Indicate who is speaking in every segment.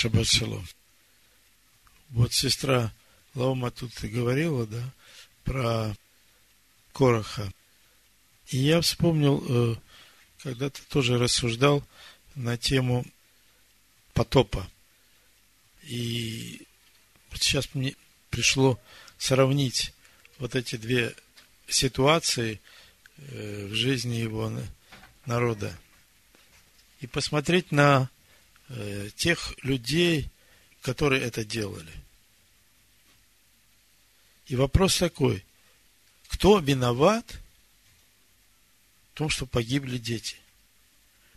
Speaker 1: Шаббат шалом. Вот сестра Лаума тут и говорила, да, про Короха. И я вспомнил, э, когда-то тоже рассуждал на тему потопа. И вот сейчас мне пришло сравнить вот эти две ситуации э, в жизни его народа и посмотреть на тех людей, которые это делали. И вопрос такой, кто виноват в том, что погибли дети?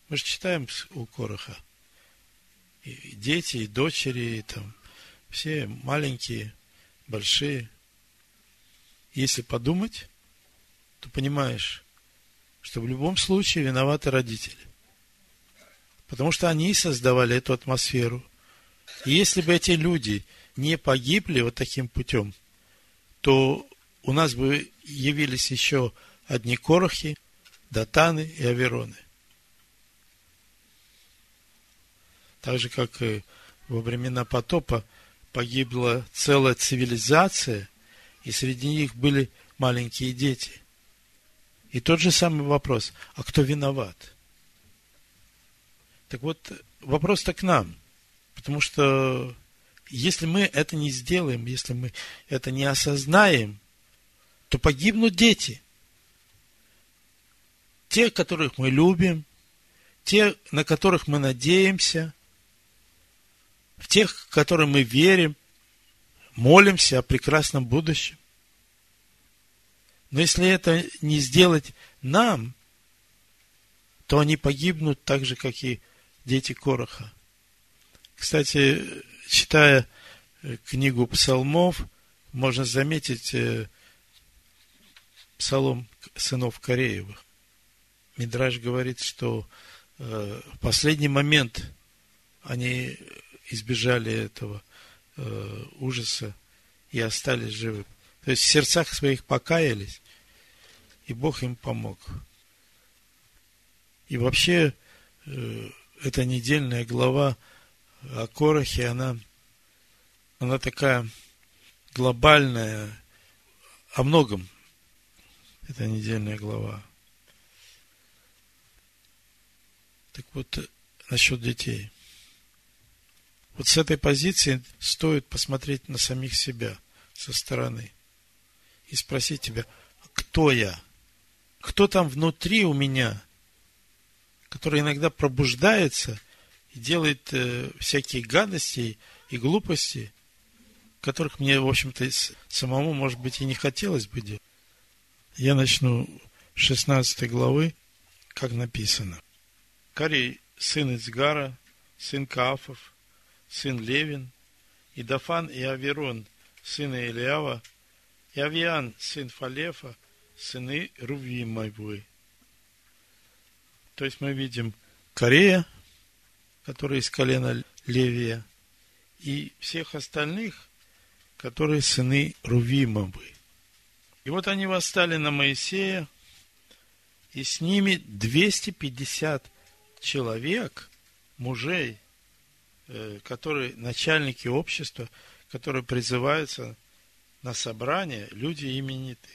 Speaker 1: Мы же читаем у Короха. И дети, и дочери, и там, все маленькие, большие. Если подумать, то понимаешь, что в любом случае виноваты родители. Потому что они создавали эту атмосферу. И если бы эти люди не погибли вот таким путем, то у нас бы явились еще одни корохи, датаны и авероны. Так же, как и во времена потопа погибла целая цивилизация, и среди них были маленькие дети. И тот же самый вопрос, а кто виноват? Так вот, вопрос-то к нам. Потому что если мы это не сделаем, если мы это не осознаем, то погибнут дети. Те, которых мы любим, те, на которых мы надеемся, в тех, которым мы верим, молимся о прекрасном будущем. Но если это не сделать нам, то они погибнут так же, как и дети Короха. Кстати, читая э, книгу псалмов, можно заметить э, псалом сынов Кореевых. Мидраж говорит, что э, в последний момент они избежали этого ужаса и остались живы. То есть в сердцах своих покаялись, и Бог им помог. И вообще, эта недельная глава о Корохе, она, она такая глобальная, о многом. Это недельная глава. Так вот, насчет детей. Вот с этой позиции стоит посмотреть на самих себя со стороны и спросить тебя, кто я? Кто там внутри у меня – который иногда пробуждается и делает э, всякие гадости и глупости, которых мне, в общем-то, самому, может быть, и не хотелось бы делать. Я начну с 16 главы, как написано. Карий, сын Ицгара, сын Каафов, сын Левин, и Дафан и Аверон, сыны Илиава, и Авиан, сын Фалефа, сыны Рувимовы. То есть мы видим Корея, который из колена Левия, и всех остальных, которые сыны Рувимовы. И вот они восстали на Моисея, и с ними 250 человек, мужей, э, которые начальники общества, которые призываются на собрание, люди именитые.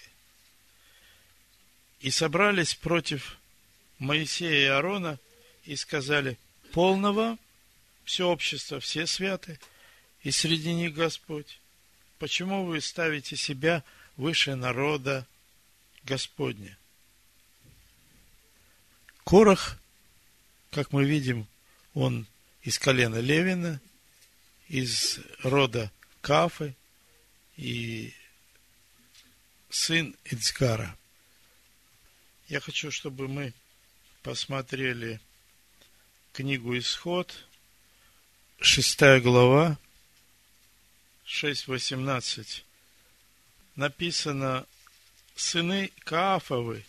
Speaker 1: И собрались против Моисея и Аарона и сказали, полного все общество, все святы, и среди них Господь. Почему вы ставите себя выше народа Господня? Корах, как мы видим, он из колена Левина, из рода Кафы и сын Ицкара. Я хочу, чтобы мы посмотрели книгу Исход, шестая глава, 6.18, написано сыны Каафовы,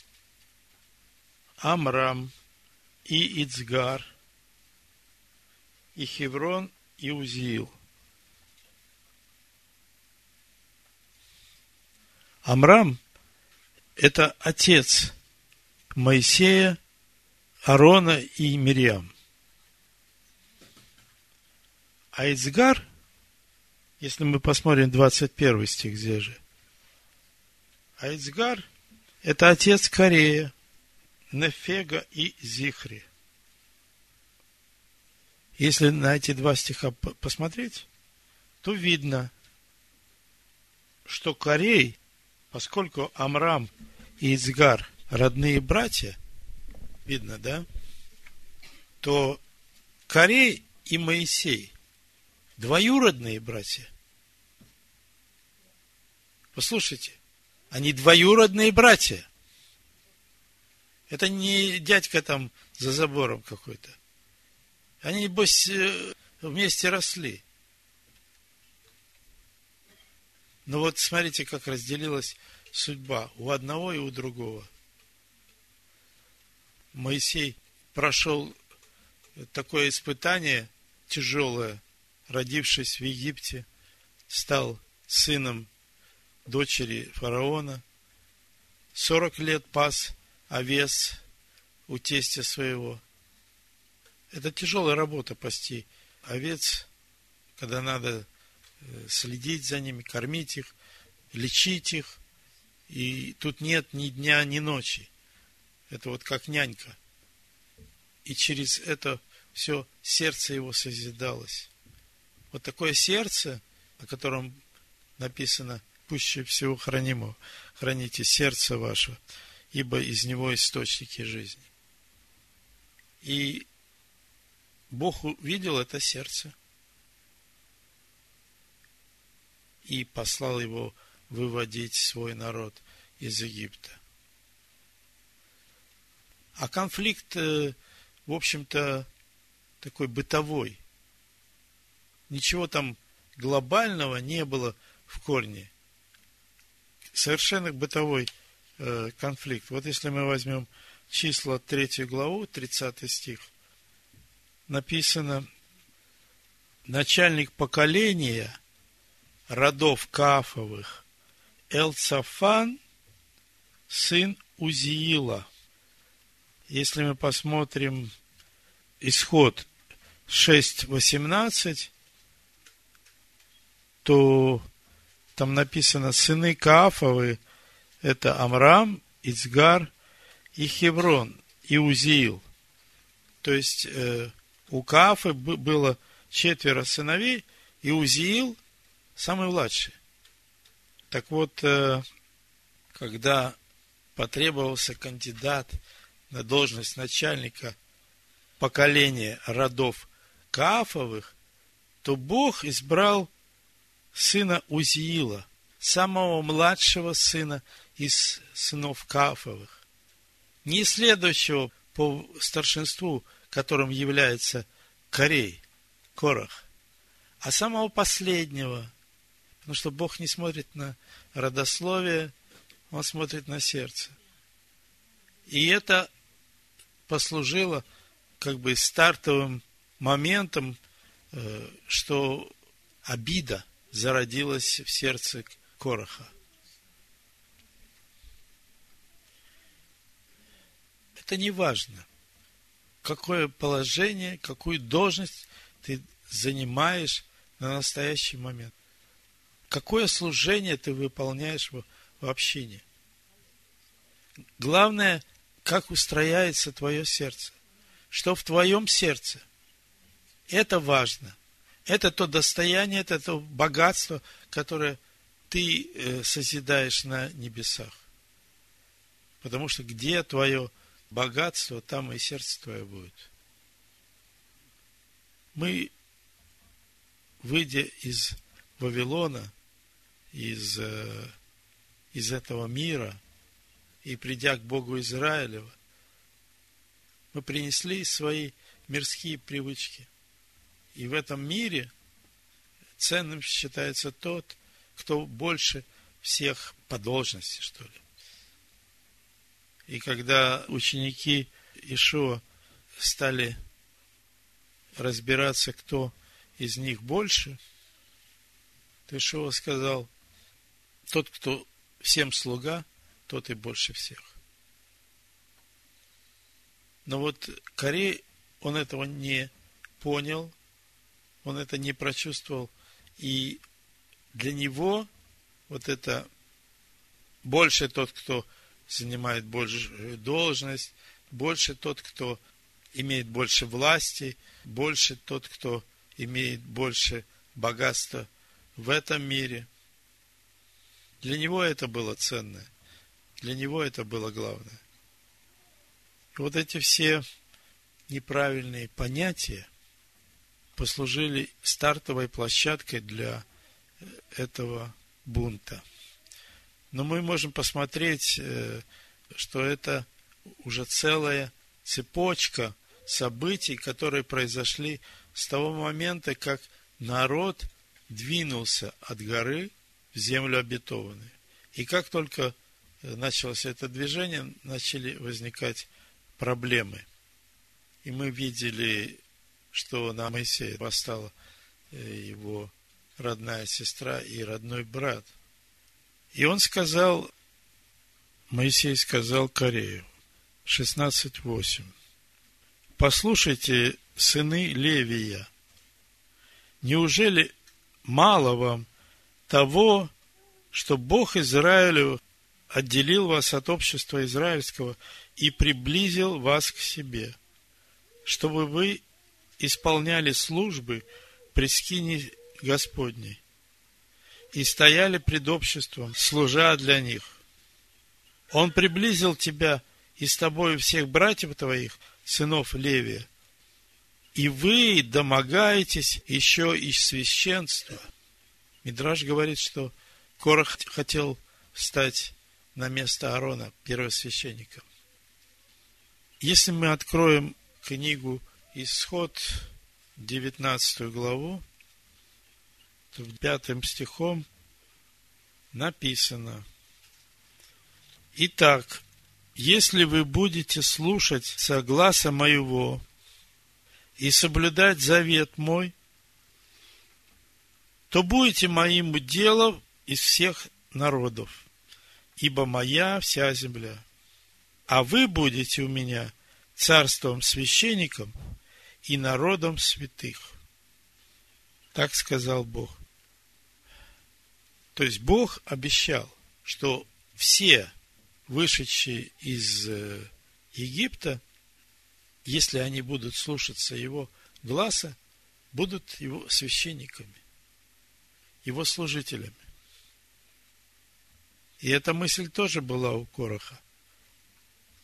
Speaker 1: Амрам и Ицгар, и Хеврон и Узил. Амрам – это отец Моисея Аарона и Мириам. А Ицгар, если мы посмотрим 21 стих здесь же, а Ицгар – это отец Корея, Нефега и Зихри. Если на эти два стиха посмотреть, то видно, что Корей, поскольку Амрам и Ицгар родные братья, видно, да, то Корей и Моисей двоюродные братья. Послушайте, они двоюродные братья. Это не дядька там за забором какой-то. Они, небось, э, вместе росли. Но вот смотрите, как разделилась судьба у одного и у другого. Моисей прошел такое испытание тяжелое, родившись в Египте, стал сыном дочери фараона, сорок лет пас овес у тестя своего. Это тяжелая работа пасти овец, когда надо э, следить за ними, кормить их, лечить их. И тут нет ни дня, ни ночи. Это вот как нянька. И через это все сердце его созидалось. Вот такое сердце, о котором написано пуще всего хранимо. Храните сердце ваше, ибо из него источники жизни. И Бог увидел это сердце и послал его выводить свой народ из Египта. А конфликт, э, в общем-то, такой бытовой. Ничего там глобального не было в корне совершенно бытовой э, конфликт. Вот если мы возьмем числа 3 главу, 30 стих, написано, начальник поколения родов Кафовых, Элцафан, сын Узиила. Если мы посмотрим исход 6.18, то там написано, сыны Каафовы, это Амрам, Ицгар и Хеврон, и Узиил. То есть, э, у Каафы было четверо сыновей, и Узиил самый младший. Так вот, э, когда потребовался кандидат на должность начальника поколения родов Каафовых, то Бог избрал сына Узиила, самого младшего сына из сынов Кафовых, не следующего по старшинству, которым является Корей, Корах, а самого последнего, потому что Бог не смотрит на родословие, Он смотрит на сердце. И это послужило как бы стартовым моментом, э, что обида зародилась в сердце Короха. Это не важно, какое положение, какую должность ты занимаешь на настоящий момент. Какое служение ты выполняешь в, в общине. Главное, как устрояется твое сердце. Что в твоем сердце. Это важно. Это то достояние, это то богатство, которое ты э, созидаешь на небесах. Потому что где твое богатство, там и сердце твое будет. Мы, выйдя из Вавилона, из, э, из этого мира, и придя к Богу Израилева, мы принесли свои мирские привычки – и в этом мире ценным считается тот, кто больше всех по должности, что ли. И когда ученики Ишуа стали разбираться, кто из них больше, то Ишуа сказал, тот, кто всем слуга, тот и больше всех. Но вот Корей, он этого не понял, он это не прочувствовал. И для него вот это больше тот, кто занимает большую должность, больше тот, кто имеет больше власти, больше тот, кто имеет больше богатства в этом мире. Для него это было ценное. Для него это было главное. И вот эти все неправильные понятия послужили стартовой площадкой для этого бунта. Но мы можем посмотреть, э, что это уже целая цепочка событий, которые произошли с того момента, как народ двинулся от горы в землю обетованную. И как только началось это движение, начали возникать проблемы. И мы видели, что на Моисея восстала э, его родная сестра и родной брат. И он сказал, Моисей сказал Корею, 16.8. Послушайте, сыны Левия, неужели мало вам того, что Бог Израилю отделил вас от общества израильского и приблизил вас к себе, чтобы вы исполняли службы при скине Господней и стояли пред обществом, служа для них. Он приблизил тебя и с тобой всех братьев твоих, сынов Левия, и вы домогаетесь еще и священства. Мидраж говорит, что Корах хотел стать на место Аарона, первосвященника. Если мы откроем книгу Исход, 19 главу, то в пятым стихом написано Итак, если вы будете слушать согласа моего и соблюдать завет мой, то будете моим делом из всех народов ибо моя вся земля. А вы будете у меня царством священником и народом святых. Так сказал Бог. То есть Бог обещал, что все вышедшие из э, Египта, если они будут слушаться Его гласа, будут Его священниками, Его служителями. И эта мысль тоже была у Короха.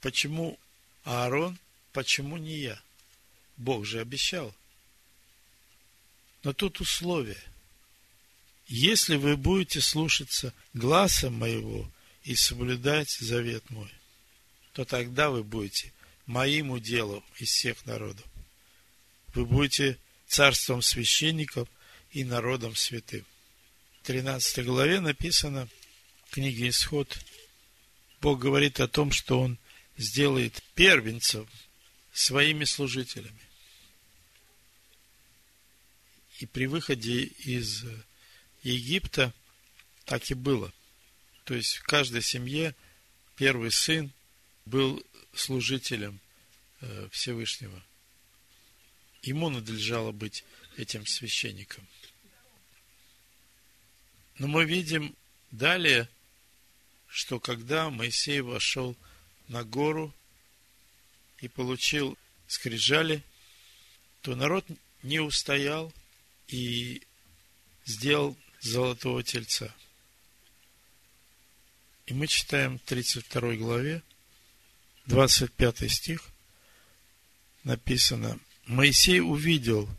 Speaker 1: Почему Аарон, почему не я? Бог же обещал. Но тут условие. Если вы будете слушаться гласа моего и соблюдать завет мой, то тогда вы будете моим уделом из всех народов. Вы будете царством священников и народом святым. В 13 главе написано – книге Исход Бог говорит о том, что Он сделает первенцев своими служителями. И при выходе из Египта так и было. То есть в каждой семье первый сын был служителем э, Всевышнего. Ему надлежало быть этим священником. Но мы видим далее, что когда Моисей вошел на гору и получил скрижали, то народ не устоял и сделал золотого тельца. И мы читаем в 32 главе, 25 стих, написано, Моисей увидел,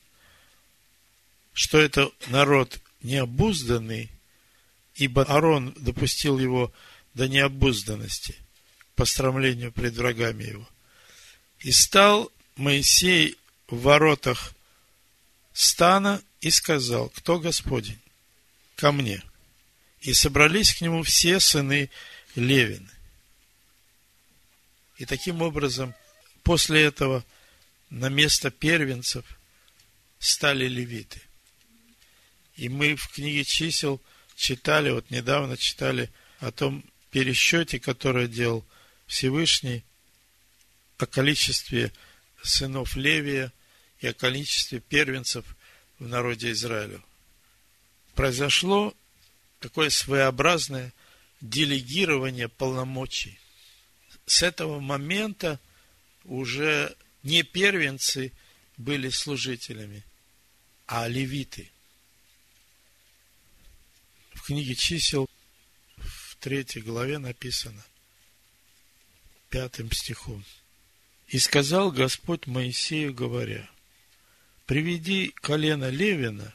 Speaker 1: что это народ необузданный, ибо Арон допустил его до необузданности, пострамлению пред врагами его. И стал Моисей в воротах стана и сказал, кто Господень? Ко мне. И собрались к нему все сыны Левины. И таким образом, после этого на место первенцев стали левиты. И мы в книге чисел читали, вот недавно читали о том, пересчете, который делал Всевышний, о количестве сынов Левия и о количестве первенцев в народе Израиля, произошло такое своеобразное делегирование полномочий. С этого момента уже не первенцы были служителями, а левиты. В книге чисел в третьей главе написано, пятым стихом. «И сказал Господь Моисею, говоря, приведи колено Левина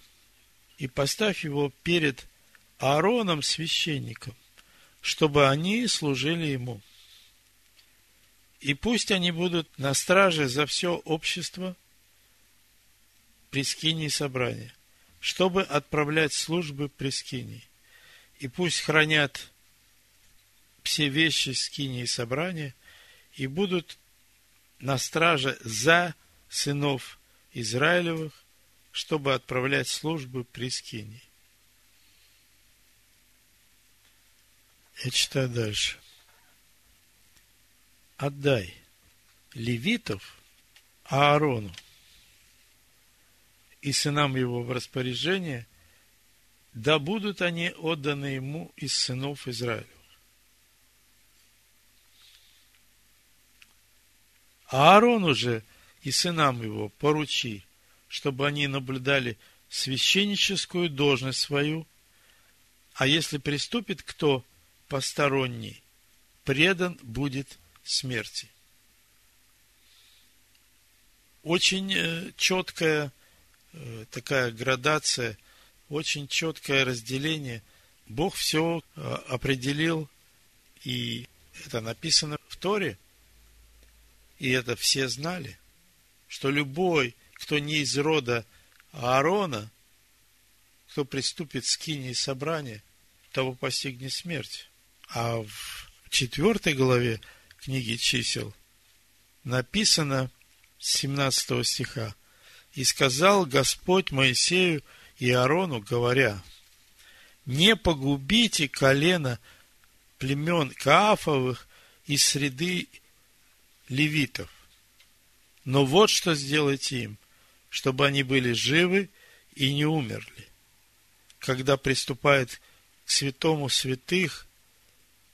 Speaker 1: и поставь его перед Аароном священником, чтобы они служили ему. И пусть они будут на страже за все общество при скинии собрания, чтобы отправлять службы при скинии. И пусть хранят все вещи скинии собрания и будут на страже за сынов Израилевых, чтобы отправлять службы при скинии. Я читаю дальше. Отдай левитов Аарону и сынам его в распоряжение, да будут они отданы ему из сынов Израилевых. А Аарону же и сынам его поручи, чтобы они наблюдали священническую должность свою, а если приступит кто посторонний, предан будет смерти. Очень э, четкая э, такая градация, очень четкое разделение. Бог все э, определил, и это написано в Торе, и это все знали, что любой, кто не из рода Аарона, кто приступит к скинии собрания, того постигнет смерть. А в четвертой главе книги чисел написано с 17 стиха, «И сказал Господь Моисею и Аарону, говоря, не погубите колено племен Каафовых из среды левитов, но вот что сделайте им, чтобы они были живы и не умерли. Когда приступает к святому святых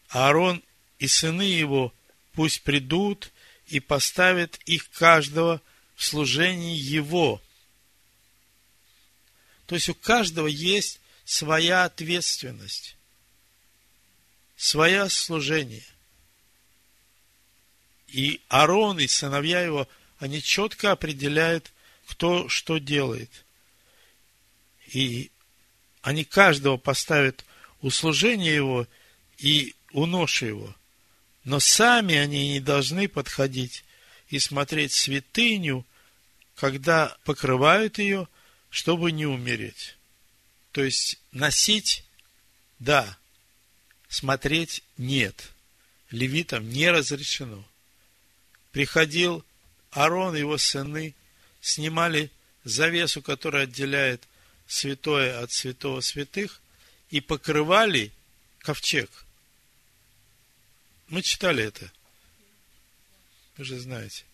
Speaker 1: Аарон и сыны его пусть придут и поставят их каждого в служении его. То есть у каждого есть своя ответственность, свое служение. И Аарон и сыновья его, они четко определяют, кто что делает. И они каждого поставят у служения его и у ноши его. Но сами они не должны подходить и смотреть святыню, когда покрывают ее, чтобы не умереть. То есть носить – да, смотреть – нет. Левитам не разрешено. Приходил Аарон и его сыны, снимали завесу, которая отделяет святое от святого святых, и покрывали ковчег – мы читали это. Вы же знаете.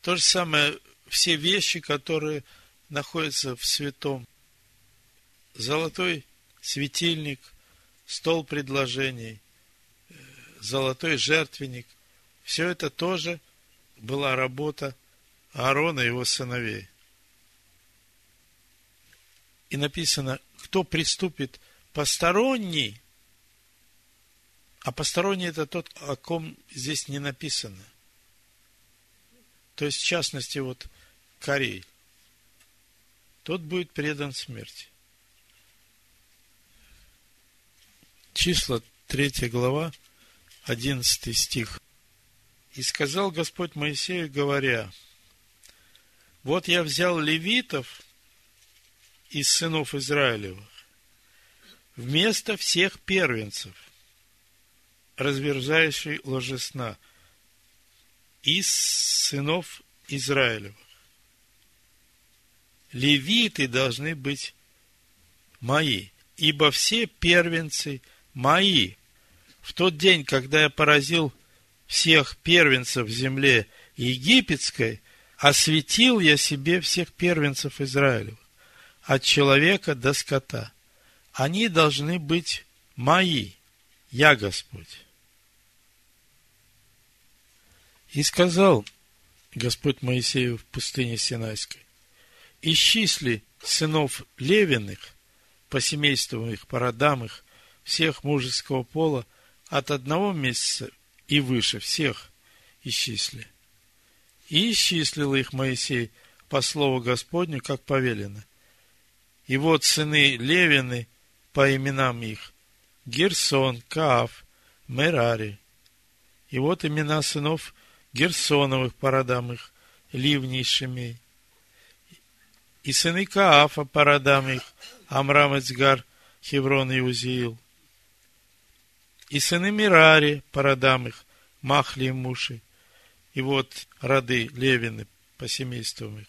Speaker 1: То же самое, все вещи, которые находятся в святом. Золотой светильник, стол предложений, э, золотой жертвенник. Все это тоже была работа Аарона и его сыновей. И написано, кто приступит посторонний а посторонний это тот, о ком здесь не написано. То есть, в частности, вот Корей. Тот будет предан смерти. Числа, 3 глава, 11 стих. И сказал Господь Моисею, говоря, вот я взял левитов из сынов Израилевых вместо всех первенцев разверзающий ложесна из сынов Израилевых. Левиты должны быть мои, ибо все первенцы мои. В тот день, когда я поразил всех первенцев в земле египетской, осветил я себе всех первенцев Израилевых. от человека до скота. Они должны быть мои. Я Господь. И сказал Господь Моисею в пустыне Синайской, исчисли сынов Левиных по семействам их, по родам их, всех мужеского пола, от одного месяца и выше всех исчисли. И исчислил их Моисей по слову Господню, как повелено. И вот сыны Левины по именам их Герсон, Каав, Мерари. И вот имена сынов Герсоновых по родам их, Ливни и Шимей. И сыны Каафа по родам их, Амрам, Эцгар, Хеврон и Узиил. И сыны Мирари по родам их, Махли и Муши. И вот роды Левины по семействам их.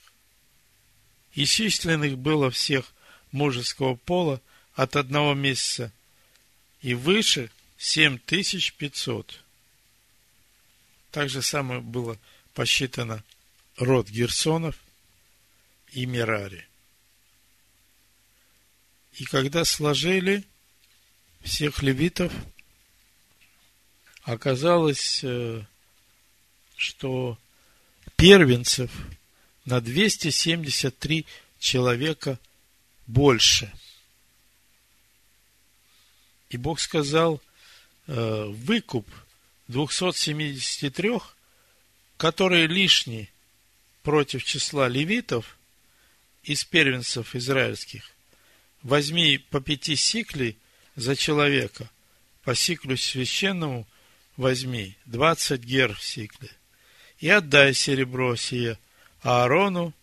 Speaker 1: И численных было всех мужеского пола от одного месяца и выше семь тысяч пятьсот. Так же самое было посчитано род Герсонов и Мирари. И когда сложили всех левитов, оказалось, э, что первенцев на 273 человека больше. И Бог сказал, э, выкуп 273, которые лишние против числа левитов из первенцев израильских, возьми по пяти сиклей за человека, по сиклю священному возьми двадцать гер в сикле, и отдай серебро сие Аарону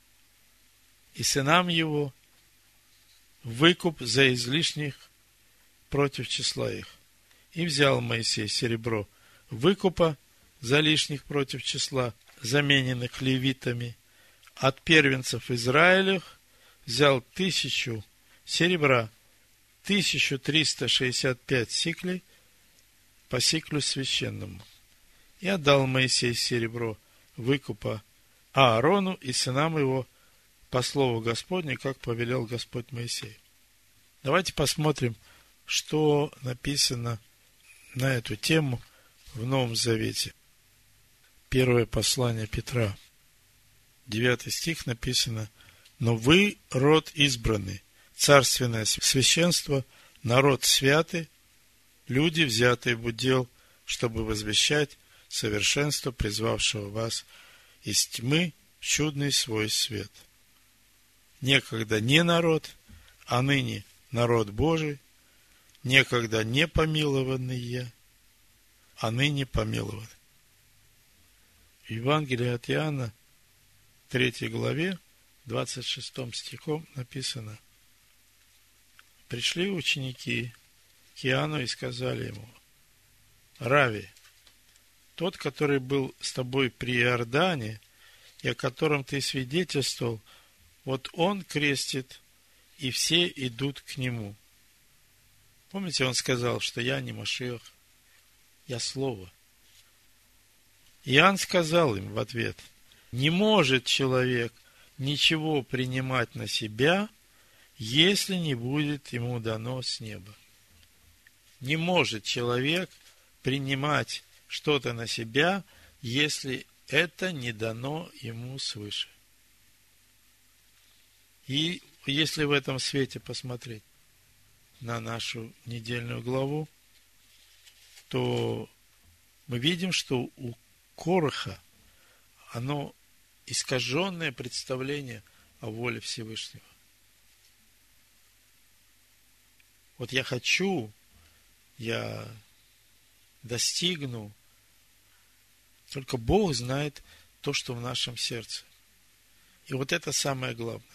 Speaker 1: и сынам его выкуп за излишних против числа их. И взял Моисей серебро выкупа за лишних против числа, замененных левитами, от первенцев Израилев взял тысячу серебра, тысячу триста шестьдесят пять сиклей по сиклю священному. И отдал Моисей серебро выкупа Аарону и сынам его по слову Господне, как повелел Господь Моисей. Давайте посмотрим, что написано на эту тему в Новом Завете. Первое послание Петра, девятый стих написано, «Но вы род избранный, царственное священство, народ святый, люди, взятые в удел, чтобы возвещать совершенство призвавшего вас из тьмы в чудный свой свет. Некогда не народ, а ныне народ Божий, некогда не помилованные, а ныне помилован. В Евангелии от Иоанна, 3 главе, 26 стихом написано, Пришли ученики к Иоанну и сказали ему, Рави, тот, который был с тобой при Иордане, и о котором ты свидетельствовал, вот он крестит, и все идут к нему. Помните, он сказал, что я не Машех, я Слово. Иоанн сказал им в ответ, не может человек ничего принимать на себя, если не будет ему дано с неба. Не может человек принимать что-то на себя, если это не дано ему свыше. И если в этом свете посмотреть на нашу недельную главу, то мы видим, что у Короха оно искаженное представление о воле Всевышнего. Вот я хочу, я достигну, только Бог знает то, что в нашем сердце. И вот это самое главное.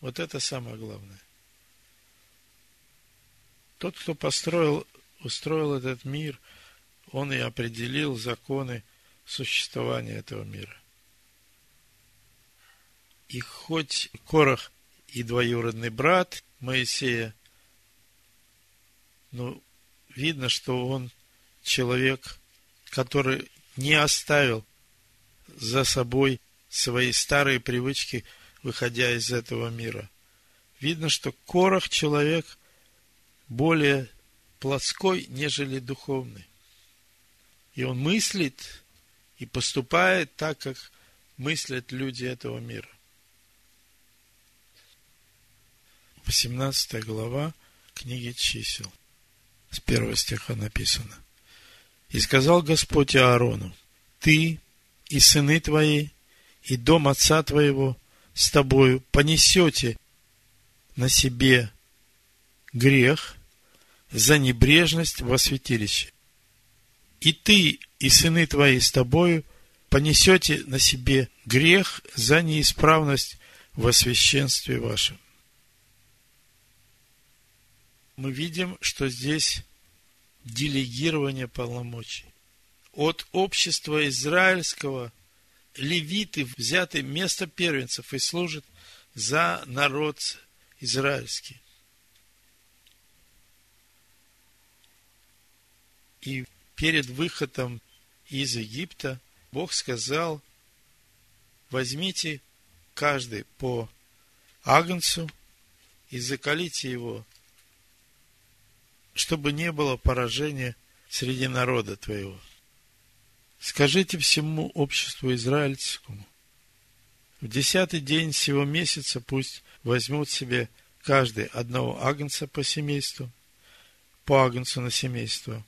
Speaker 1: Вот это самое главное. Тот, кто построил, устроил этот мир, он и определил законы существования этого мира. И хоть Корах и двоюродный брат Моисея, но видно, что он человек, который не оставил за собой свои старые привычки, выходя из этого мира. видно, что Корах человек более плотской, нежели духовный. И он мыслит и поступает так, как мыслят люди этого мира. 18 глава книги чисел. С первого стиха написано. И сказал Господь Аарону, ты и сыны твои, и дом отца твоего с тобою понесете на себе грех за небрежность во святилище. И ты и сыны твои с тобою понесете на себе грех за неисправность во священстве вашем. Мы видим, что здесь делегирование полномочий. От общества израильского левиты взяты место первенцев и служат за народ израильский. И перед выходом из Египта Бог сказал, возьмите каждый по агнцу и закалите его, чтобы не было поражения среди народа твоего. Скажите всему обществу израильскому, в десятый день всего месяца пусть возьмут себе каждый одного агнца по семейству, по агнцу на семейство.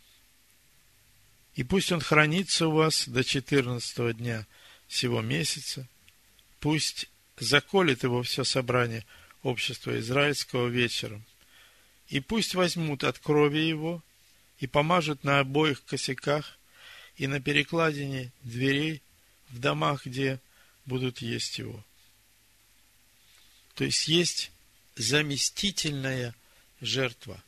Speaker 1: И пусть он хранится у вас до четырнадцатого дня всего месяца, пусть заколет его все собрание общества израильского вечером, и пусть возьмут от крови его и помажут на обоих косяках и на перекладине дверей в домах, где будут есть его. То есть есть заместительная жертва.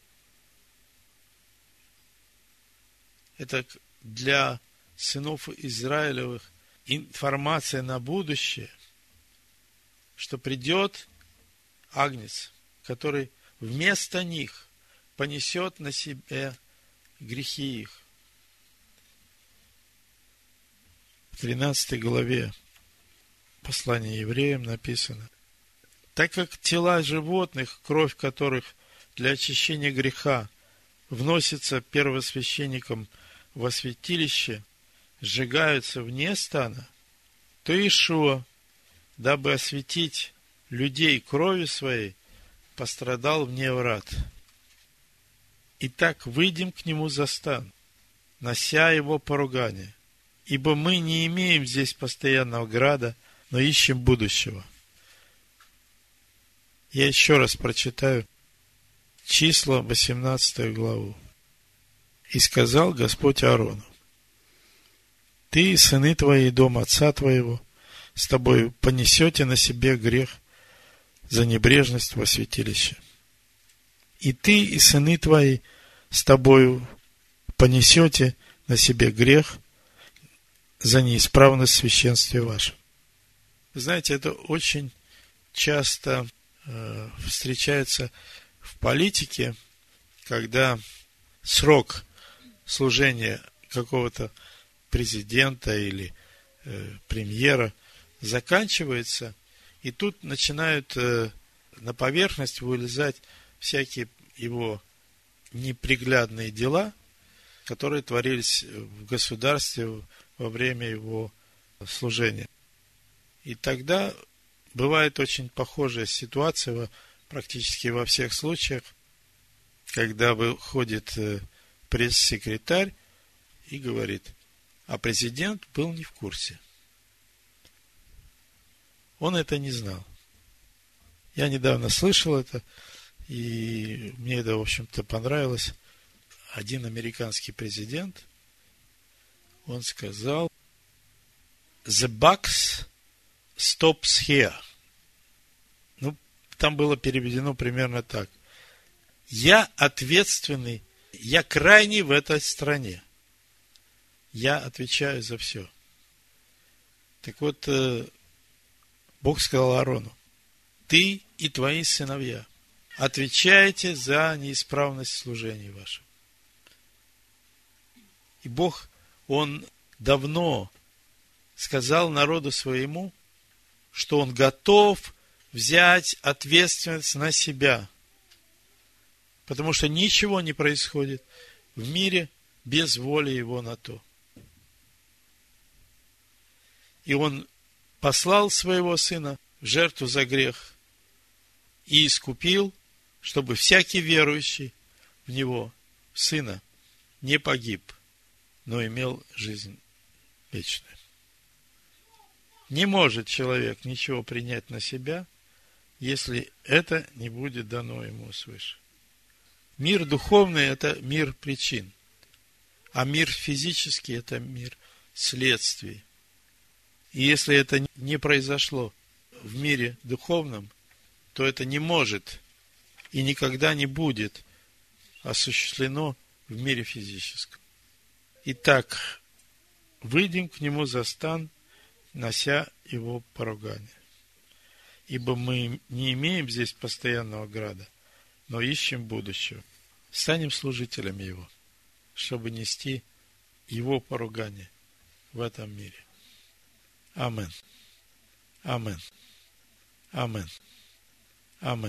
Speaker 1: Это для сынов Израилевых информация на будущее, что придет Агнец, который вместо них понесет на себе грехи их. 13 главе послания евреям написано, так как тела животных, кровь которых для очищения греха вносится первосвященником во святилище, сжигаются вне стана, то Ишуа, дабы осветить людей крови своей, пострадал вне врат. Итак, выйдем к нему за стан, нося его поругание ибо мы не имеем здесь постоянного града, но ищем будущего. Я еще раз прочитаю числа 18 главу. И сказал Господь Аарону, ты и сыны твои, и дом отца твоего, с тобой понесете на себе грех за небрежность во святилище. И ты и сыны твои с тобою понесете на себе грех за неисправность в священстве вашем. Знаете, это очень часто э, встречается в политике, когда срок служения какого-то президента или э, премьера заканчивается, и тут начинают э, на поверхность вылезать всякие его неприглядные дела, которые творились в государстве, во время его служения. И тогда бывает очень похожая ситуация практически во всех случаях, когда выходит э, пресс-секретарь и говорит, а президент был не в курсе. Он это не знал. Я недавно слышал это, и мне это, в общем-то, понравилось. Один американский президент он сказал, the box stops here. Ну, там было переведено примерно так. Я ответственный, я крайний в этой стране. Я отвечаю за все. Так вот, э, Бог сказал Аарону, ты и твои сыновья отвечаете за неисправность служения вашего. И Бог он давно сказал народу своему, что он готов взять ответственность на себя. Потому что ничего не происходит в мире без воли его на то. И он послал своего сына в жертву за грех и искупил, чтобы всякий верующий в него, в сына, не погиб, но имел жизнь вечную. Не может человек ничего принять на себя, если это не будет дано ему свыше. Мир духовный – это мир причин, а мир физический – это мир следствий. И если это не произошло в мире духовном, то это не может и никогда не будет осуществлено в мире физическом. Итак, выйдем к нему за стан, нося его поругание. Ибо мы не имеем здесь постоянного града, но ищем будущего. Станем служителями его, чтобы нести его поругание в этом мире. Амен. Амен. Амен. Амен.